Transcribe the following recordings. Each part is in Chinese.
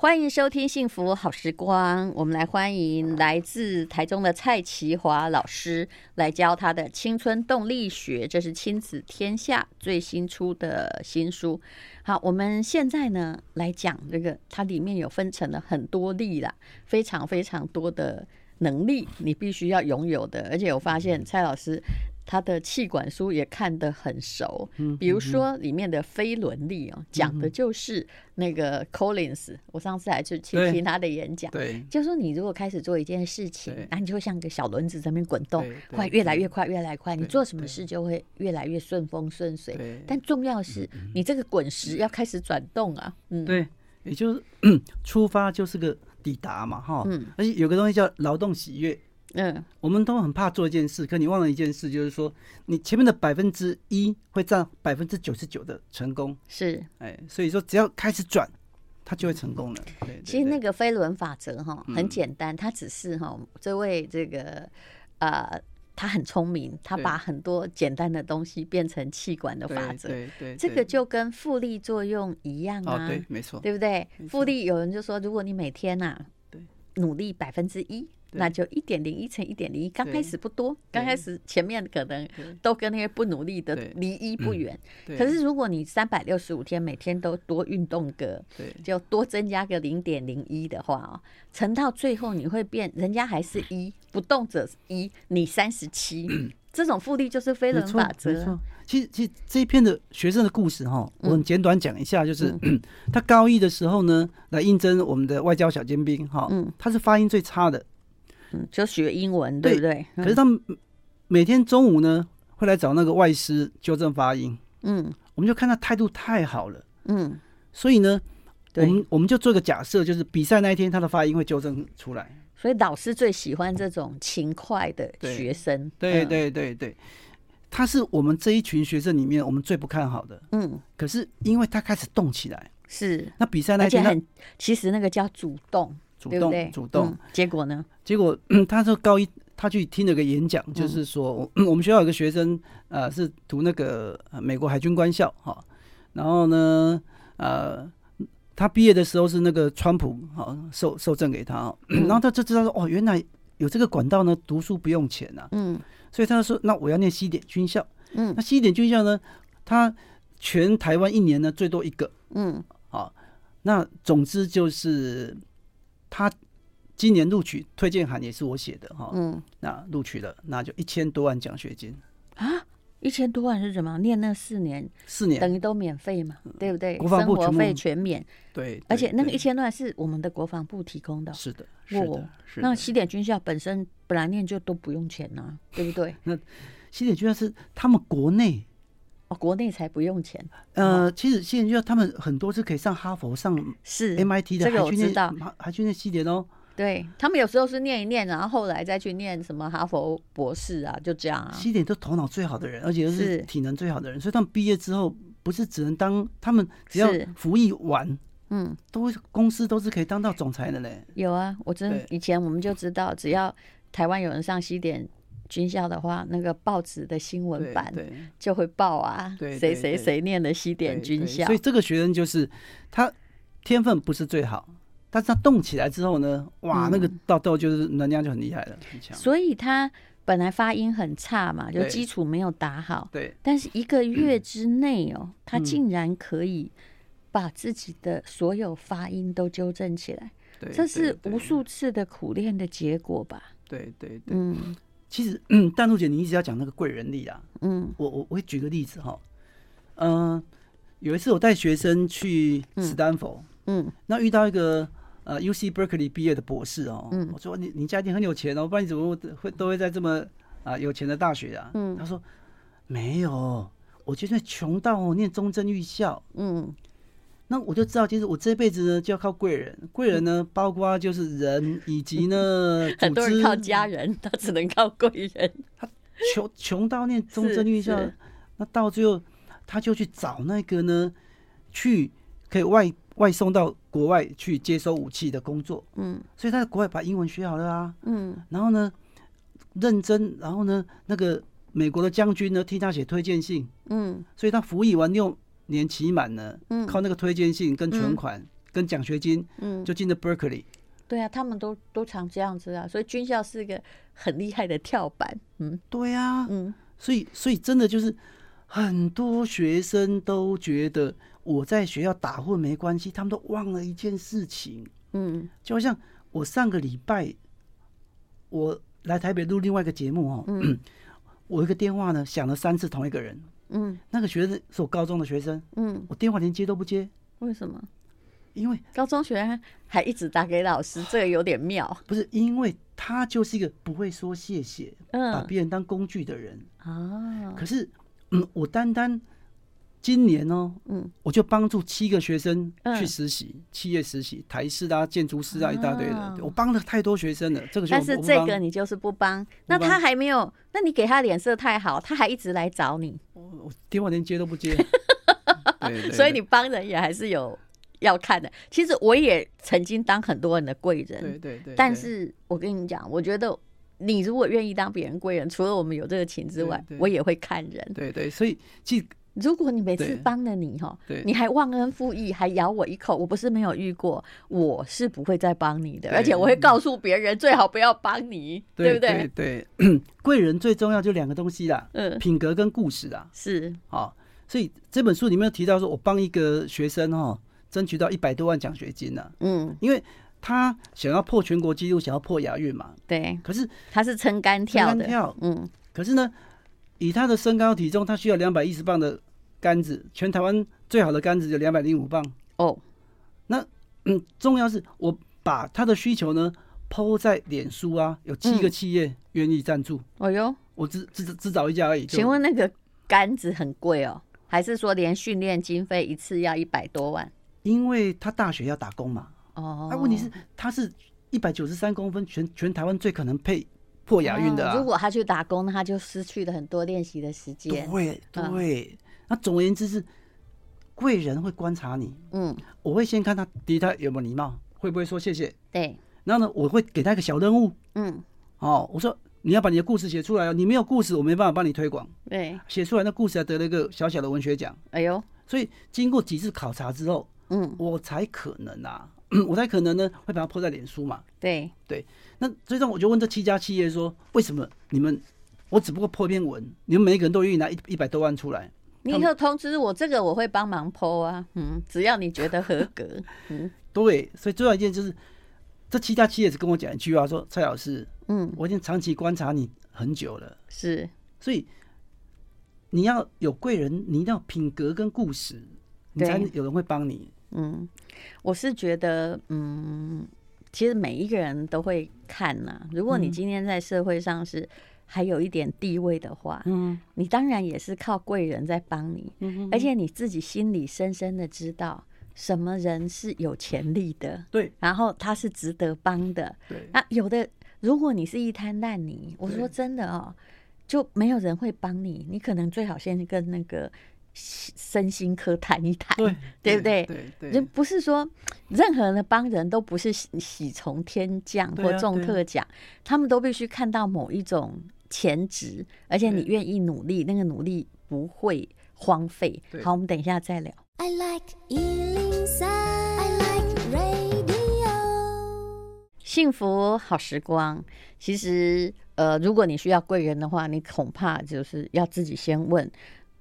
欢迎收听《幸福好时光》，我们来欢迎来自台中的蔡淇华老师来教他的青春动力学，这是亲子天下最新出的新书。好，我们现在呢来讲这个，它里面有分成了很多力啦，非常非常多的能力，你必须要拥有的。而且我发现蔡老师。他的气管书也看得很熟，比如说里面的飞轮力哦，讲的就是那个 Collins。我上次还去听听他的演讲，对，就说你如果开始做一件事情，那你就会像个小轮子在那边滚动，会越来越快，越来越快。你做什么事就会越来越顺风顺水。但重要是你这个滚石要开始转动啊，嗯，对，也就是 出发就是个抵达嘛，哈，嗯，而且有个东西叫劳动喜悦。嗯，我们都很怕做一件事，可你忘了一件事，就是说你前面的百分之一会占百分之九十九的成功。是，哎，所以说只要开始转，它就会成功了。对对对，其实那个飞轮法则哈很简单，它只是哈这位这个呃他很聪明，他把很多简单的东西变成气管的法则。对对，这个就跟复利作用一样啊。对，没错，对不对？复利有人就说，如果你每天呐，对，努力百分之一。那就一点零一乘一点零一，刚开始不多，刚开始前面可能都跟那些不努力的离一不远。可是如果你三百六十五天每天都多运动个，就多增加个零点零一的话哦，乘到最后你会变，人家还是一，不动者一，你三十七。这种复利就是飞轮法则。其实其实这一篇的学生的故事哈，我很简短讲一下，就是 他高一的时候呢，来应征我们的外交小尖兵哈，他是发音最差的。嗯，就学英文，对不对？可是他们每天中午呢，会来找那个外师纠正发音。嗯，我们就看他态度太好了。嗯，所以呢，我们我们就做个假设，就是比赛那一天他的发音会纠正出来。所以老师最喜欢这种勤快的学生。对对对对，他是我们这一群学生里面我们最不看好的。嗯，可是因为他开始动起来，是那比赛那天很，其实那个叫主动。主动，对对主动、嗯。结果呢？结果，嗯、他说高一，他去听了个演讲，就是说，嗯、我们学校有个学生，呃，是读那个美国海军官校哈。然后呢，呃，他毕业的时候是那个川普哈授授赠给他，然后他就知道说，哦，原来有这个管道呢，读书不用钱呐、啊。嗯。所以他说，那我要念西点军校。嗯。那西点军校呢，他全台湾一年呢最多一个。嗯。好，那总之就是。他今年录取推荐函也是我写的哈，嗯，那录取了，那就一千多万奖学金啊，一千多万是什么？念那四年，四年等于都免费嘛，对不对？国防部生活费全免，对，而且那个一千多万是我们的国防部提供的，是的，是的，是的。那西点军校本身本来念就都不用钱呐，对不对？那西点军校是他们国内。哦，国内才不用钱。呃，其实现在就他们很多是可以上哈佛、上是 MIT 的，这个我知道，还去念西点哦。对，他们有时候是念一念，然后后来再去念什么哈佛博士啊，就这样啊。西点都头脑最好的人，而且又是体能最好的人，所以他们毕业之后不是只能当，他们只要服役完，嗯，都公司都是可以当到总裁的嘞。有啊，我真以前我们就知道，只要台湾有人上西点。军校的话，那个报纸的新闻版就会报啊，谁谁谁念的西点军校。所以这个学生就是他天分不是最好，但是他动起来之后呢，哇，那个到到就是能量就很厉害了，很强。所以他本来发音很差嘛，就基础没有打好。对。但是一个月之内哦，他竟然可以把自己的所有发音都纠正起来。对。这是无数次的苦练的结果吧？对对对。嗯。其实，嗯，淡如姐，你一直要讲那个贵人力啊。嗯，我我我会举个例子哈。嗯、呃，有一次我带学生去斯坦福，嗯，那遇到一个呃 U C Berkeley 毕业的博士哦。嗯，我说你你家庭很有钱哦，不然你怎么会都会在这么啊、呃、有钱的大学啊？嗯，他说没有，我觉得穷到我念中正预校。嗯。那我就知道，其实我这辈子呢就要靠贵人。贵人呢，包括就是人，以及呢，很多人靠家人，他只能靠贵人。他穷穷到念中正预校，那到最后他就去找那个呢，去可以外外送到国外去接收武器的工作。嗯，所以他在国外把英文学好了啊。嗯，然后呢，认真，然后呢，那个美国的将军呢替他写推荐信。嗯，所以他服役完用。年期满了，嗯。靠那个推荐信跟存款，跟奖学金，嗯，就进了 Berkeley。对啊，他们都都常这样子啊，所以军校是一个很厉害的跳板。嗯，对啊，嗯，所以所以真的就是很多学生都觉得我在学校打混没关系，他们都忘了一件事情。嗯，就好像我上个礼拜我来台北录另外一个节目哦，嗯，我一个电话呢响了三次，同一个人，嗯，那个学生是我高中的学生，嗯，我电话连接都不接，为什么？因为高中学生还一直打给老师，这个有点妙。不是，因为他就是一个不会说谢谢，嗯，把别人当工具的人啊。可是，嗯，我单单今年哦，嗯，我就帮助七个学生去实习，企业实习，台式啊、建筑师啊，一大堆的。我帮了太多学生了，这个但是这个你就是不帮，那他还没有，那你给他脸色太好，他还一直来找你，我电话连接都不接，所以你帮人也还是有。要看的，其实我也曾经当很多人的贵人，对对对。但是我跟你讲，我觉得你如果愿意当别人贵人，除了我们有这个情之外，我也会看人。对对，所以，其实如果你每次帮了你哈，你还忘恩负义，还咬我一口，我不是没有遇过，我是不会再帮你的，而且我会告诉别人最好不要帮你，对不对？对，贵人最重要就两个东西啦，嗯，品格跟故事啊，是。啊，所以这本书里面有提到说，我帮一个学生哈。争取到一百多万奖学金呢、啊，嗯，因为他想要破全国纪录，想要破亚运嘛，对。可是他是撑杆跳的，跳，嗯。可是呢，以他的身高体重，他需要两百一十磅的杆子，全台湾最好的杆子有两百零五磅。哦，那嗯，重要是我把他的需求呢，PO 在脸书啊，有七个企业愿意赞助。哦哟，我只只只找一家而已。请问那个杆子很贵哦，还是说连训练经费一次要一百多万？因为他大学要打工嘛，哦，那问题是他是一百九十三公分，全全台湾最可能配破亚运的啊。如果他去打工，他就失去了很多练习的时间。对对，那总而言之是贵人会观察你，嗯，我会先看他第一他有没有礼貌，会不会说谢谢，对。然后呢，我会给他一个小任务，嗯，哦，我说你要把你的故事写出来哦，你没有故事，我没办法帮你推广。对，写出来那故事还得了一个小小的文学奖。哎呦，所以经过几次考察之后。嗯，我才可能啊，我才可能呢，会把它 po 在脸书嘛。对对，那最终我就问这七家企业说，为什么你们，我只不过一篇文，你们每一个人都愿意拿一一百多万出来？你以后通知我，这个我会帮忙 po 啊，嗯，只要你觉得合格，嗯，对，所以最重要一件就是，这七家企业是跟我讲一句话，说蔡老师，嗯，我已经长期观察你很久了，是，所以你要有贵人，你一定要品格跟故事，你才有人会帮你。嗯，我是觉得，嗯，其实每一个人都会看呐、啊。如果你今天在社会上是还有一点地位的话，嗯，你当然也是靠贵人在帮你，嗯，而且你自己心里深深的知道什么人是有潜力的，对，然后他是值得帮的，对。那有的，如果你是一滩烂泥，我说真的哦，就没有人会帮你，你可能最好先跟那个。身心科谈一谈，对，对不对？对对，人不是说任何人的帮人都不是喜从天降或中特奖，他们都必须看到某一种潜质，而且你愿意努力，那个努力不会荒废。好，我们等一下再聊。I like 103, I like radio。幸福好时光，其实呃，如果你需要贵人的话，你恐怕就是要自己先问。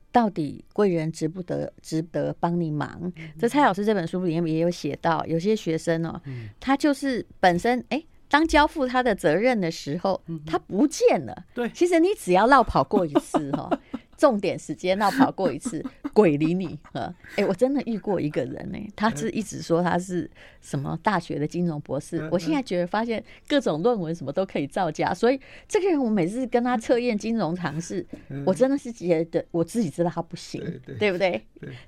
到底贵人值不得值得帮你忙？这蔡老师这本书里面也有写到，有些学生哦，他就是本身哎，当交付他的责任的时候，他不见了。对，其实你只要绕跑过一次哈。重点时间绕跑过一次，鬼理你啊！哎、欸，我真的遇过一个人呢、欸，他是一直说他是什么大学的金融博士。我现在觉得发现各种论文什么都可以造假，所以这个人我每次跟他测验金融常识，我真的是觉得我自己知道他不行，对不对？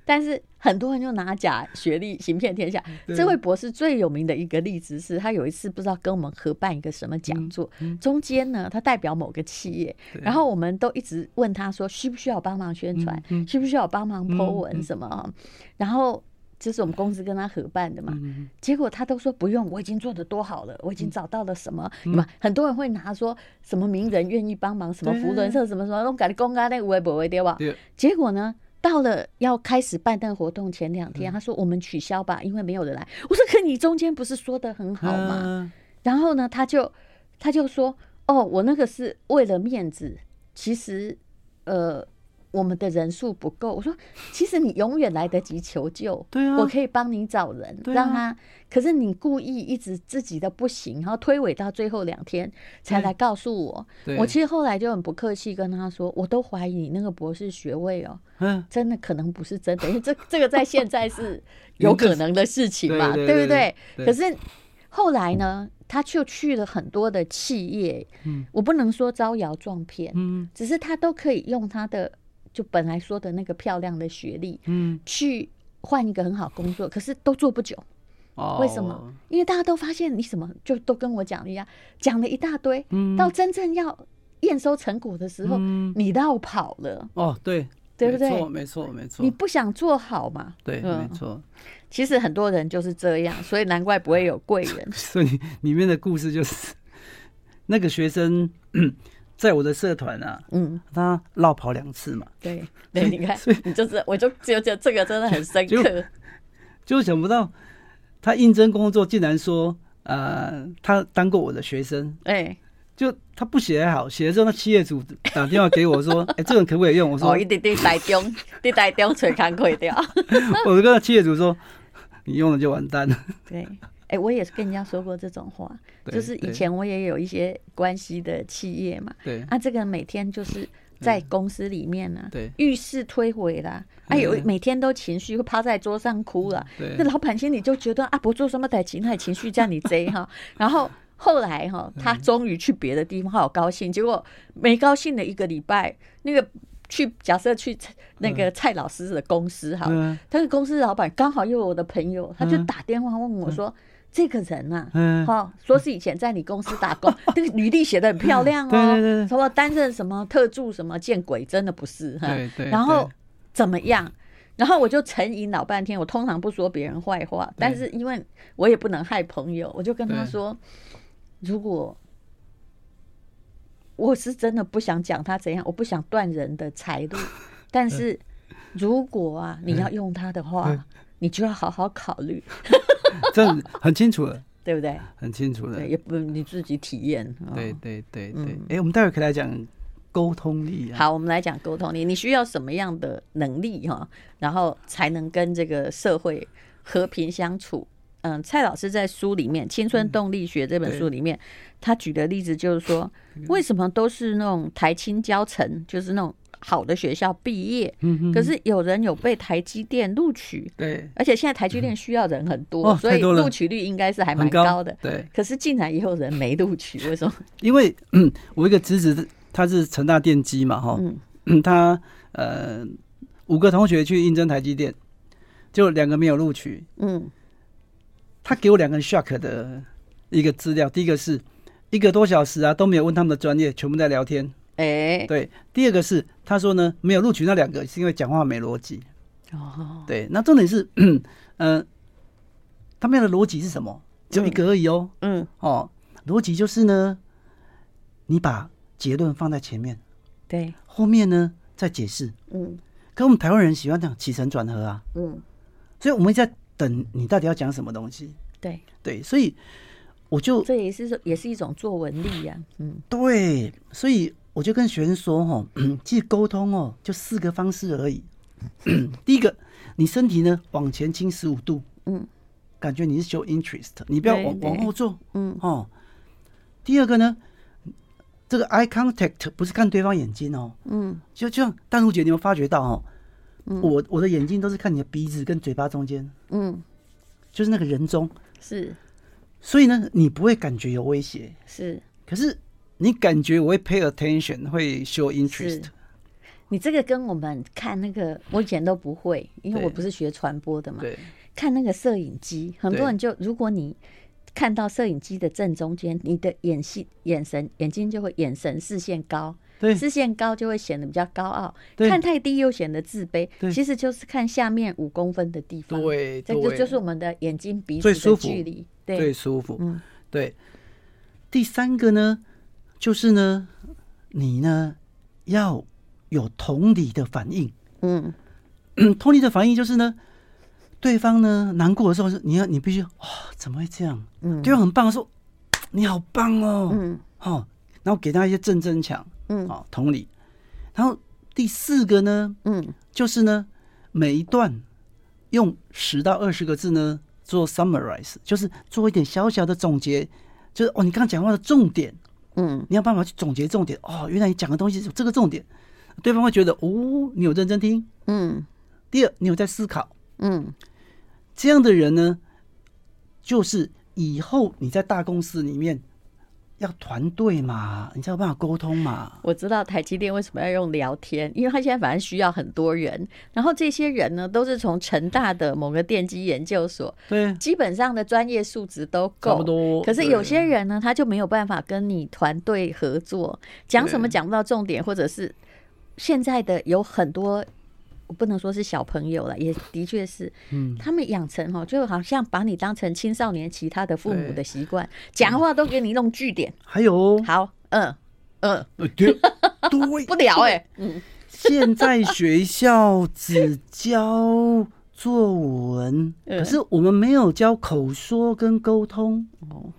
但是很多人就拿假学历行骗天下。这位博士最有名的一个例子是他有一次不知道跟我们合办一个什么讲座，中间呢他代表某个企业，然后我们都一直问他说需不需要帮忙宣传？需不需要帮忙 po 文什么？然后这是我们公司跟他合办的嘛？嗯、结果他都说不用，我已经做的多好了，我已经找到了什么？嘛、嗯，很多人会拿说什么名人愿意帮忙，什么福伦社什么什么，都改的公开那微博微对吧？结果呢，到了要开始办那个活动前两天，嗯、他说我们取消吧，因为没有人来。我说可你中间不是说的很好吗？啊、然后呢，他就他就说哦，我那个是为了面子，其实呃。我们的人数不够，我说其实你永远来得及求救，对啊，我可以帮你找人，啊、让他。可是你故意一直自己的不行，然后推诿到最后两天才来告诉我。我其实后来就很不客气跟他说，我都怀疑你那个博士学位哦，嗯，真的可能不是真的，因为这这个在现在是有可能的事情嘛，对不对？可是后来呢，他就去了很多的企业，嗯，我不能说招摇撞骗，嗯，只是他都可以用他的。就本来说的那个漂亮的学历，嗯，去换一个很好工作，可是都做不久。哦，为什么？因为大家都发现你什么就都跟我讲一样，讲了一大堆，嗯，到真正要验收成果的时候，嗯，你绕跑了。哦，对，对不对？没错，没错，没错。你不想做好嘛？对，没错。其实很多人就是这样，所以难怪不会有贵人。所以里面的故事就是那个学生。在我的社团啊，嗯，他落跑两次嘛，对，对，你看，你就是，我就觉得这个真的很深刻，就想不到他应征工作竟然说，呃，他当过我的学生，哎，就他不写还好，写了之后，那企业主打电话给我说，哎，这个人可不可以用？我说，哦，一定得台中，得台中才看亏掉。我就跟那企业主说，你用了就完蛋了。对。哎、欸，我也是跟人家说过这种话，就是以前我也有一些关系的企业嘛，对，啊，这个每天就是在公司里面呢、啊，对，遇事推诿啦，哎、啊、有每天都情绪会趴在桌上哭了，对，那老板心里就觉得啊，不做什么歹情，他情绪叫你贼哈，然后后来哈，他终于去别的地方，好高兴，结果没高兴了一个礼拜，那个去假设去那个蔡老师的公司哈，他的公司老板刚好又有我的朋友，他就打电话问我说。这个人呐、啊，嗯，好，说是以前在你公司打工，这个履历写的很漂亮哦，对对对，什么担任什么特助什么，见鬼，真的不是，对对。然后怎么样？然后我就沉吟老半天，我通常不说别人坏话，但是因为我也不能害朋友，我就跟他说，如果我是真的不想讲他怎样，我不想断人的财路，但是如果啊，你要用他的话，你就要好好考虑。这很清楚了，对不对？很清楚了，也不你自己体验。对对对对。哎，我们待会可以来讲沟通力。好，我们来讲沟通力。你需要什么样的能力哈？然后才能跟这个社会和平相处？嗯，蔡老师在书里面《青春动力学》这本书里面，他举的例子就是说，为什么都是那种台清交成，就是那种。好的学校毕业，可是有人有被台积电录取，对，而且现在台积电需要人很多，所以录取率应该是还蛮高。的，对。可是竟然也有人没录取，为什么？因为嗯，我一个侄子他是成大电机嘛，哈，嗯，他呃五个同学去应征台积电，就两个没有录取，嗯，他给我两个 shock 的一个资料，第一个是一个多小时啊都没有问他们的专业，全部在聊天。哎，对，第二个是他说呢，没有录取那两个是因为讲话没逻辑。哦，对，那重点是，嗯、呃，他们的逻辑是什么？只有一个而已哦。嗯，哦，逻辑就是呢，你把结论放在前面，对，后面呢再解释。嗯，可我们台湾人喜欢这样起承转合啊。嗯，所以我们在等你到底要讲什么东西。对对，所以我就这也是也是一种作文力呀、啊。嗯，对，所以。我就跟学生说：“哦，其实沟通哦，就四个方式而已。第一个，你身体呢往前倾十五度，嗯，感觉你是 show interest，你不要往往后坐，嗯。哦。第二个呢，这个 eye contact 不是看对方眼睛哦，嗯，就就像丹如姐，你有发觉到哦？我我的眼睛都是看你的鼻子跟嘴巴中间，嗯，就是那个人中。是，所以呢，你不会感觉有威胁，是，可是。”你感觉我会 pay attention，会 show interest。你这个跟我们看那个，我以前都不会，因为我不是学传播的嘛。对。看那个摄影机，很多人就，如果你看到摄影机的正中间，你的眼睛、眼神、眼睛就会眼神视线高，对，视线高就会显得比较高傲。看太低又显得自卑。其实就是看下面五公分的地方。对。这就就是我们的眼睛鼻子的距离。对。最舒服。嗯。对。第三个呢？就是呢，你呢要有同理的反应，嗯，同理的反应就是呢，对方呢难过的时候是你要你必须哇、哦，怎么会这样？嗯，对方很棒说，你好棒哦，嗯，哦，然后给他一些正增强，嗯，哦，同理。然后第四个呢，嗯，就是呢，每一段用十到二十个字呢做 summarize，就是做一点小小的总结，就是哦，你刚刚讲话的重点，嗯，你要办法去总结重点。哦，原来你讲的东西是这个重点，对方会觉得哦，你有认真听，嗯。第二，你有在思考，嗯，这样的人呢，就是以后你在大公司里面要团队嘛，你才有办法沟通嘛。我知道台积电为什么要用聊天，因为他现在反正需要很多人，然后这些人呢，都是从成大的某个电机研究所，对，基本上的专业素质都够，差不多。可是有些人呢，他就没有办法跟你团队合作，讲什么讲不到重点，或者是现在的有很多。我不能说是小朋友了，也的确是，嗯，他们养成哈，就好像把你当成青少年其他的父母的习惯，讲话都给你弄句点。还有，好，嗯嗯，对，不聊哎，嗯，现在学校只教作文，可是我们没有教口说跟沟通。哦，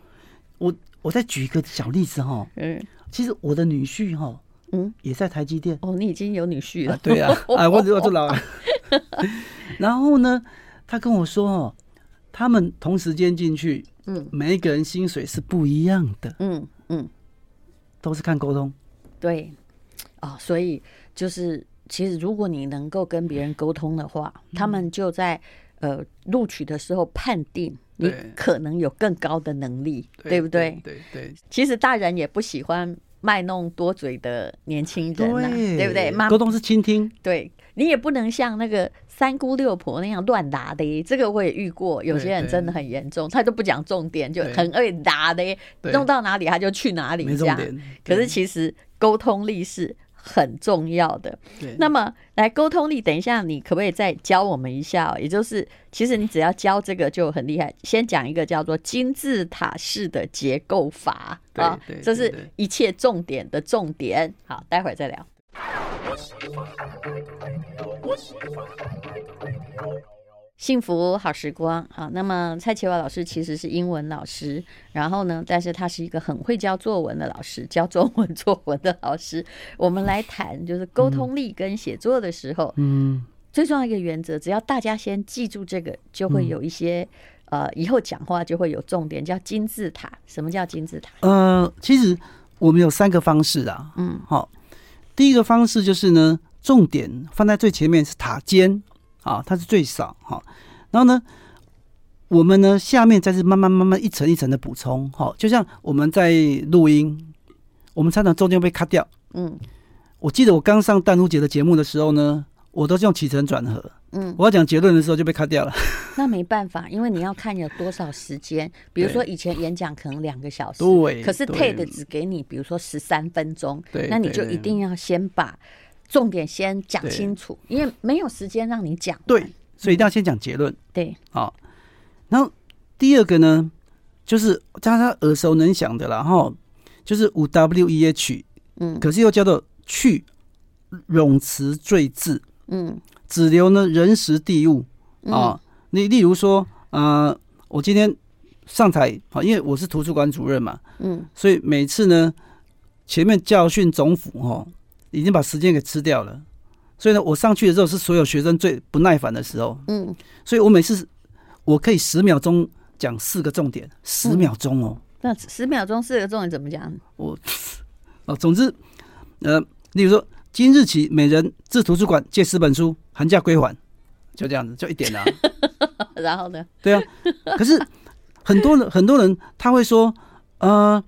我我再举一个小例子哈，嗯，其实我的女婿哈。嗯，也在台积电哦。你已经有女婿了，啊对啊，哎，我我做老了。然后呢，他跟我说哦，他们同时间进去，嗯，每一个人薪水是不一样的，嗯嗯，都是看沟通。对，哦，所以就是，其实如果你能够跟别人沟通的话，嗯、他们就在呃录取的时候判定你可能有更高的能力，对，对不对？对对，对。其实大人也不喜欢。卖弄多嘴的年轻人呐、啊，对，对不对？沟通是倾听，对你也不能像那个三姑六婆那样乱答的。这个我也遇过，有些人真的很严重，他都不讲重点，就很爱答的，弄到哪里他就去哪里这样。可是其实沟通力是很重要的。那么来沟通力，等一下你可不可以再教我们一下？也就是，其实你只要教这个就很厉害。先讲一个叫做金字塔式的结构法啊，这是一切重点的重点。好，待会儿再聊。幸福好时光，好。那么蔡奇华老师其实是英文老师，然后呢，但是他是一个很会教作文的老师，教中文作文的老师。我们来谈，就是沟通力跟写作的时候，嗯，最重要一个原则，只要大家先记住这个，就会有一些、嗯、呃，以后讲话就会有重点，叫金字塔。什么叫金字塔？呃，其实我们有三个方式啊，嗯，好，第一个方式就是呢，重点放在最前面是塔尖。啊，它是最少哈，然后呢，我们呢下面再是慢慢慢慢一层一层的补充，哈，就像我们在录音，我们常常中间被卡掉，嗯，我记得我刚上淡如姐的节目的时候呢，我都是用起承转合，嗯，我要讲结论的时候就被卡掉了，那没办法，因为你要看有多少时间，比如说以前演讲可能两个小时，对，可是 TED 只给你比如说十三分钟，对，那你就一定要先把。重点先讲清楚，因为没有时间让你讲。对，所以一定要先讲结论。嗯。对，好。然后第二个呢，就是大家耳熟能详的了哈，就是五 W E H，嗯，可是又叫做去冗词赘字，嗯，只留呢人时地物啊。你例如说，呃，我今天上台啊，因为我是图书馆主任嘛，嗯，所以每次呢，前面教训总府哈。已经把时间给吃掉了，所以呢，我上去的时候是所有学生最不耐烦的时候。嗯，所以我每次我可以十秒钟讲四个重点，十秒钟哦。那十秒钟四个重点怎么讲？我 哦，总之，呃，例如说，今日起每人至图书馆借十本书，寒假归还，就这样子，就一点啊。然后呢？对啊，可是很多人很多人他会说，呃。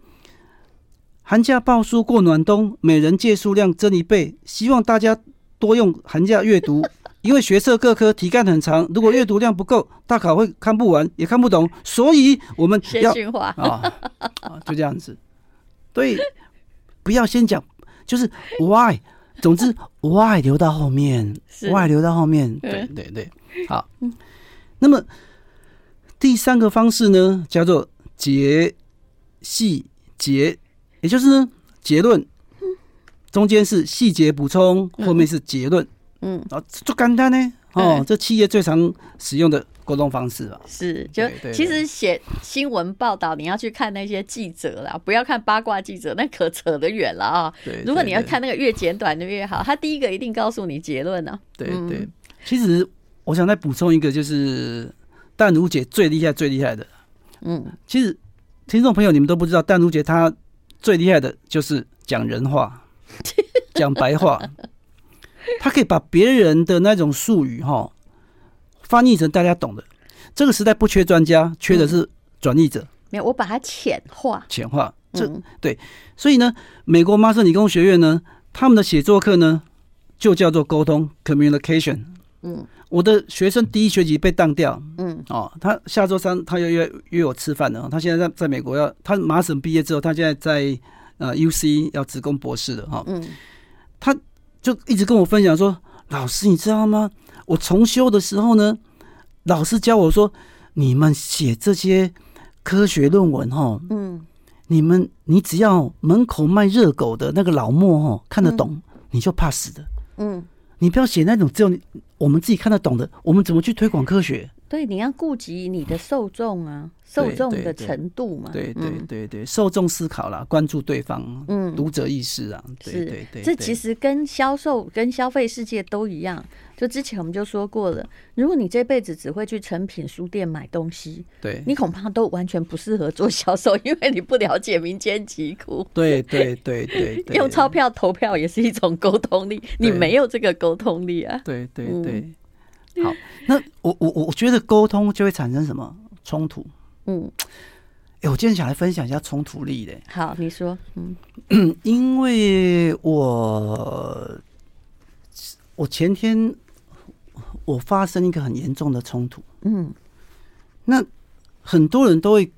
寒假报书过暖冬，每人借书量增一倍。希望大家多用寒假阅读，因为学测各科题干很长，如果阅读量不够，大考会看不完也看不懂。所以我们要 啊、哦哦，就这样子。对，不要先讲，就是 why。总之 why 留到后面，why 留到后面。对对对，好。那么第三个方式呢，叫做节细节。也就是呢，结论，中间是细节补充，后面是结论，嗯，啊，就简单呢，哦，这企业最常使用的沟通方式吧。是，就其实写新闻报道，你要去看那些记者啦，不要看八卦记者，那可扯得远了啊。对，如果你要看那个越简短的越好，他第一个一定告诉你结论呢。对对，其实我想再补充一个，就是淡如姐最厉害、最厉害的。嗯，其实听众朋友你们都不知道，淡如姐她最厉害的就是讲人话，讲白话。他可以把别人的那种术语哈翻译成大家懂的。这个时代不缺专家，缺的是转译者。嗯、没有，我把它浅化。浅化，这、嗯、对。所以呢，美国麻省理工学院呢，他们的写作课呢，就叫做沟通 （communication）。嗯，我的学生第一学期被当掉。嗯，哦，他下周三他要约约我吃饭了。他现在在在美国要，他麻省毕业之后，他现在在呃 UC 要职工博士了哈。嗯，他。就一直跟我分享说，老师，你知道吗？我重修的时候呢，老师教我说，你们写这些科学论文，哈，嗯，你们你只要门口卖热狗的那个老莫，哈，看得懂，你就怕死的，嗯，你不要写那种只有我们自己看得懂的，我们怎么去推广科学？对，你要顾及你的受众啊。受众的程度嘛，对对对对，受众思考啦，关注对方，嗯，读者意识啊，对对对，这其实跟销售、跟消费世界都一样。就之前我们就说过了，如果你这辈子只会去成品书店买东西，对，你恐怕都完全不适合做销售，因为你不了解民间疾苦。对对对对，用钞票投票也是一种沟通力，你没有这个沟通力啊。对对对，好，那我我我觉得沟通就会产生什么冲突？嗯，哎，我今天想来分享一下冲突力的。好，你说，嗯，因为我我前天我发生一个很严重的冲突，嗯，那很多人都会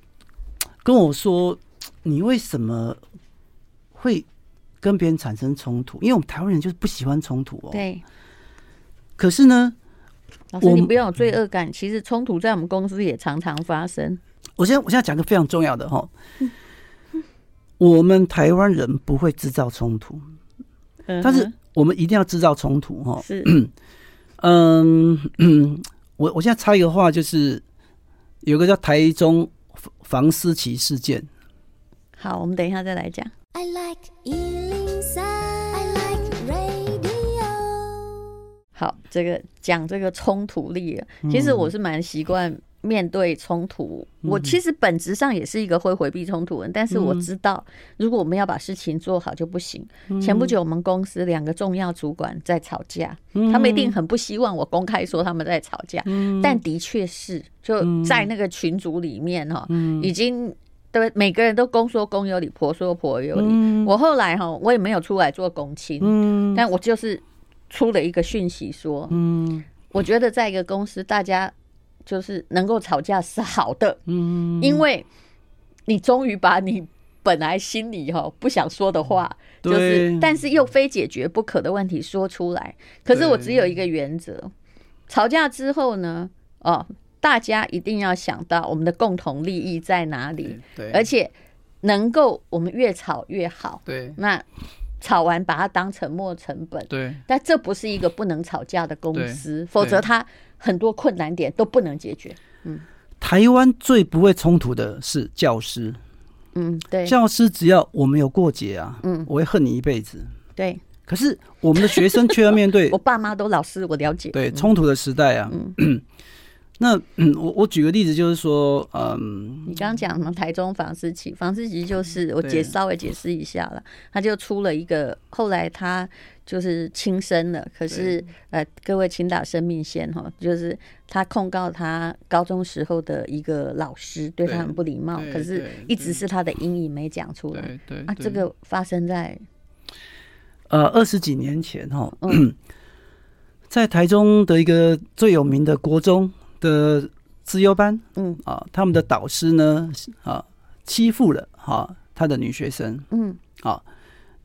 跟我说，你为什么会跟别人产生冲突？因为我们台湾人就是不喜欢冲突哦。对。可是呢，老师，你不要有罪恶感，其实冲突在我们公司也常常发生。我现在我现在讲个非常重要的哈，我们台湾人不会制造冲突，但是我们一定要制造冲突哈。是，嗯嗯，我我现在插一个话，就是有个叫台中房思琪事件。好，我们等一下再来讲。I like 好，这个讲这个冲突力，其实我是蛮习惯。面对冲突，我其实本质上也是一个会回避冲突的人，但是我知道，如果我们要把事情做好就不行。前不久我们公司两个重要主管在吵架，他们一定很不希望我公开说他们在吵架，但的确是就在那个群组里面哈，已经对每个人都公说公有理，婆说婆有理。我后来哈，我也没有出来做公亲，但我就是出了一个讯息说，嗯。我觉得在一个公司大家。就是能够吵架是好的，嗯，因为你终于把你本来心里哈不想说的话，就是但是又非解决不可的问题说出来。可是我只有一个原则，吵架之后呢，哦，大家一定要想到我们的共同利益在哪里，对，而且能够我们越吵越好，对，那吵完把它当沉没成本，对，但这不是一个不能吵架的公司，否则他。很多困难点都不能解决。嗯，台湾最不会冲突的是教师。嗯，对，教师只要我们有过节啊，嗯，我会恨你一辈子。对，可是我们的学生却要面对。我爸妈都老师，我了解。对，冲突的时代啊。嗯。那嗯，我我举个例子，就是说，嗯，你刚刚讲什么？台中房思琪，房思琪就是我解稍微解释一下了，他就出了一个，后来他就是轻生了，可是呃，各位请打生命线哈，就是他控告他高中时候的一个老师对他很不礼貌，可是一直是他的阴影没讲出来，对对啊，这个发生在呃二十几年前哈，嗯，在台中的一个最有名的国中。的资优班，嗯啊，他们的导师呢啊欺负了哈他的女学生，嗯啊，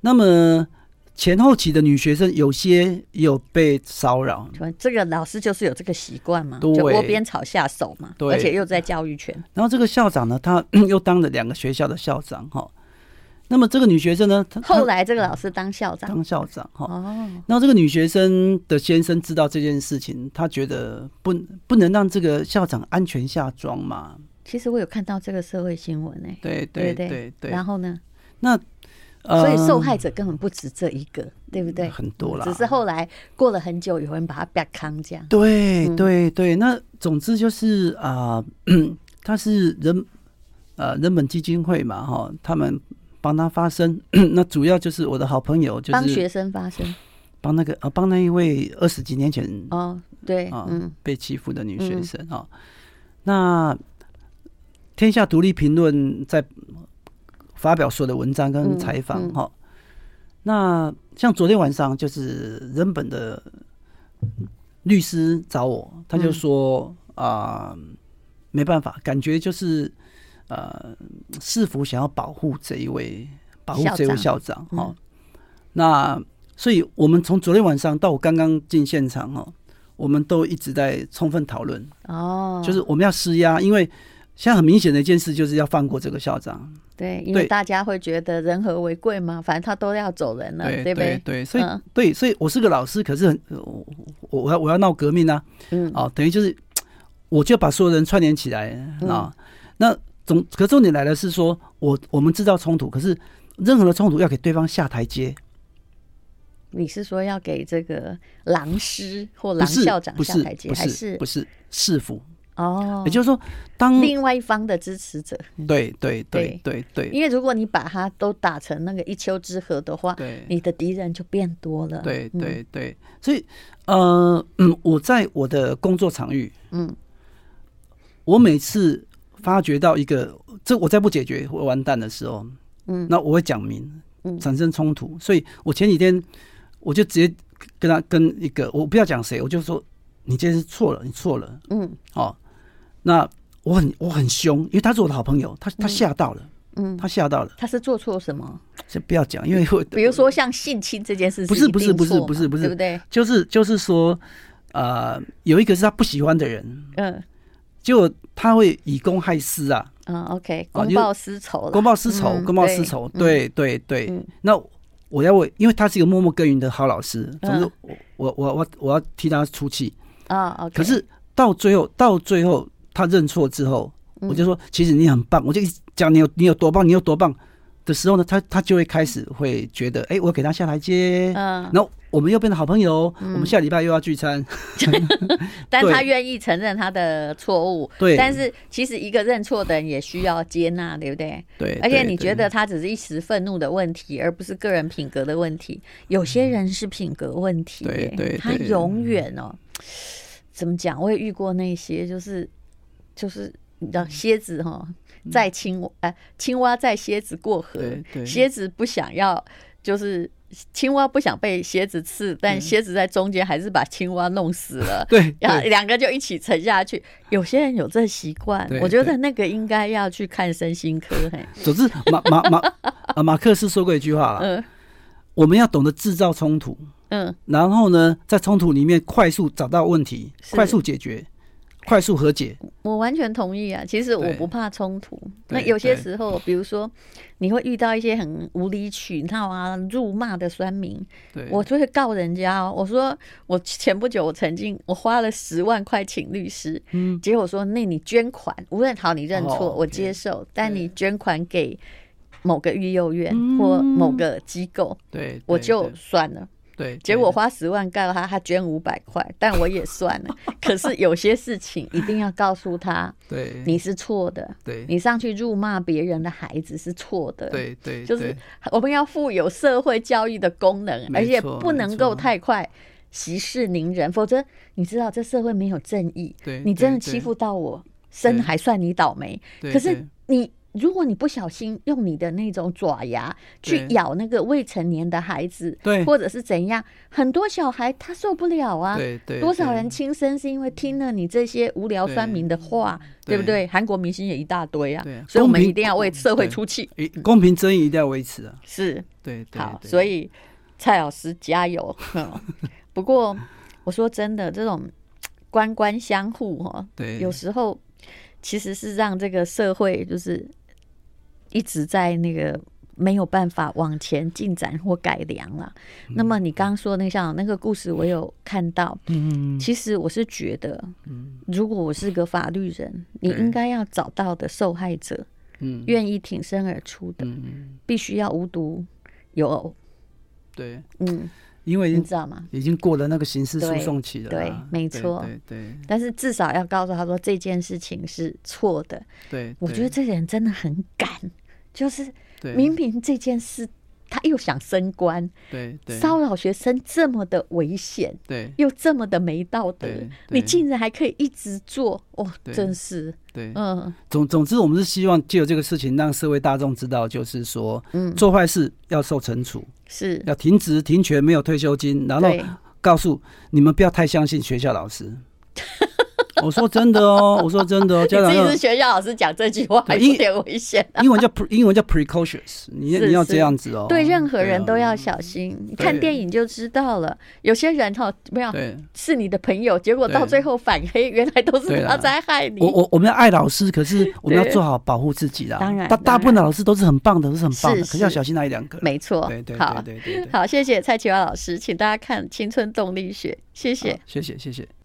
那么前后期的女学生有些也有被骚扰，这个老师就是有这个习惯嘛，对，就窝边草下手嘛，对，而且又在教育权。然后这个校长呢，他 又当了两个学校的校长哈。那么这个女学生呢，后来这个老师当校长，当校长哈。哦，那这个女学生的先生知道这件事情，他觉得不不能让这个校长安全下庄嘛。其实我有看到这个社会新闻呢。对对对对。然后呢？那所以受害者根本不止这一个，对不对？很多啦。只是后来过了很久，有人把他别扛这样。对对对。那总之就是啊，他是人呃人本基金会嘛哈，他们。帮他发声，那主要就是我的好朋友，就是帮学生发声，帮那个啊，帮那一位二十几年前哦，对，啊，嗯，被欺负的女学生啊。那天下独立评论在发表所有的文章跟采访哈。那像昨天晚上，就是人本的律师找我，他就说啊，没办法，感觉就是。呃，市府想要保护这一位，保护这位校长。哈、嗯。那所以，我们从昨天晚上到我刚刚进现场哈，我们都一直在充分讨论。哦，就是我们要施压，因为现在很明显的一件事就是要放过这个校长。对，因为大家会觉得人和为贵嘛，反正他都要走人了，对，对不对？对，所以、嗯、对，所以我是个老师，可是很我我要我要闹革命啊，嗯，哦，等于就是我就把所有人串联起来啊、嗯。哦，那。总可重点来的是说，我我们制造冲突，可是任何的冲突要给对方下台阶。你是说要给这个狼师或狼校长下台阶，还是不是市府？哦，也就是说，当另外一方的支持者，对对对对对，因为如果你把他都打成那个一丘之貉的话，对，你的敌人就变多了。对对对，所以呃嗯，我在我的工作场域，嗯，我每次。发觉到一个，这我再不解决会完蛋的时候，嗯，那我会讲明，产生冲突，所以我前几天我就直接跟他跟一个，我不要讲谁，我就说你今天是错了，你错了，嗯，哦，那我很我很凶，因为他是我的好朋友，他他吓到了，嗯，他吓到了，他是做错什么？先不要讲，因为会比如说像性侵这件事情，不是不是不是不是不是，对不对？就是就是说，呃，有一个是他不喜欢的人，嗯。就他会以公害私啊，嗯，OK，公报私仇，公报私仇，公报私仇，对对对。那我要为，因为他是一个默默耕耘的好老师，总之我我我我我要替他出气。啊。可是到最后到最后他认错之后，我就说其实你很棒，我就讲你有你有多棒，你有多棒的时候呢，他他就会开始会觉得，哎，我给他下台阶，嗯，然后。我们又变成好朋友，嗯、我们下礼拜又要聚餐。但他愿意承认他的错误。对，但是其实一个认错的人也需要接纳，对不对？对。而且你觉得他只是一时愤怒的问题，而不是个人品格的问题。有些人是品格问题，对对，他永远哦，怎么讲？我也遇过那些，就是就是你知道，蝎子哈，载青哎，青蛙在蝎子过河，蝎子不想要，就是。青蛙不想被蝎子刺，但蝎子在中间还是把青蛙弄死了。对，然后两个就一起沉下去。有些人有这习惯，我觉得那个应该要去看身心科。嘿，总之，马马马啊，马克思说过一句话了，嗯，我们要懂得制造冲突，嗯，然后呢，在冲突里面快速找到问题，快速解决。快速和解，我完全同意啊！其实我不怕冲突。那有些时候，比如说你会遇到一些很无理取闹啊、辱骂的酸民，我就会告人家。哦我说我前不久我曾经我花了十万块请律师，嗯，结果说那你捐款，无论好你认错我接受，但你捐款给某个育幼院或某个机构，对，我就算了。对，结果花十万告他，他捐五百块，但我也算了。可是有些事情一定要告诉他，对，你是错的，对，你上去辱骂别人的孩子是错的，对对，就是我们要负有社会教育的功能，而且不能够太快息事宁人，否则你知道这社会没有正义，对，你真的欺负到我，生还算你倒霉，可是你。如果你不小心用你的那种爪牙去咬那个未成年的孩子，对，或者是怎样，很多小孩他受不了啊。对对，多少人轻生是因为听了你这些无聊酸民的话，对不对？韩国明星也一大堆啊。对，所以我们一定要为社会出气，公平正义一定要维持啊。是，对，好，所以蔡老师加油。不过我说真的，这种官官相护哈，对，有时候其实是让这个社会就是。一直在那个没有办法往前进展或改良了。嗯、那么你刚刚说那个像那个故事，我有看到。嗯，其实我是觉得，如果我是个法律人，你应该要找到的受害者，嗯，愿意挺身而出的，必须要无独有偶。对，嗯。因为你知道吗？已经过了那个刑事诉讼期了。对，没错。对对。但是至少要告诉他说这件事情是错的。对。我觉得这个人真的很敢，就是明明这件事他又想升官，对对，骚扰学生这么的危险，对，又这么的没道德，你竟然还可以一直做，哦，真是。对，嗯。总总之，我们是希望借由这个事情让社会大众知道，就是说，嗯，做坏事要受惩处。是要停职停权，没有退休金，然后告诉你们不要太相信学校老师。我说真的哦，我说真的哦，家长。你是学校老师讲这句话还有点危险。英文叫 pre, 英文叫 precautious，你你要这样子哦。对任何人都要小心。你看电影就知道了，有些人哈没有是你的朋友，结果到最后反黑，原来都是他在害你。我我我们要爱老师，可是我们要做好保护自己啦。当然，大大部分的老师都是很棒的，都是很棒的，可是要小心那一两个。没错，对对好，好，谢谢蔡启华老师，请大家看《青春动力学》，谢谢，谢谢，谢谢。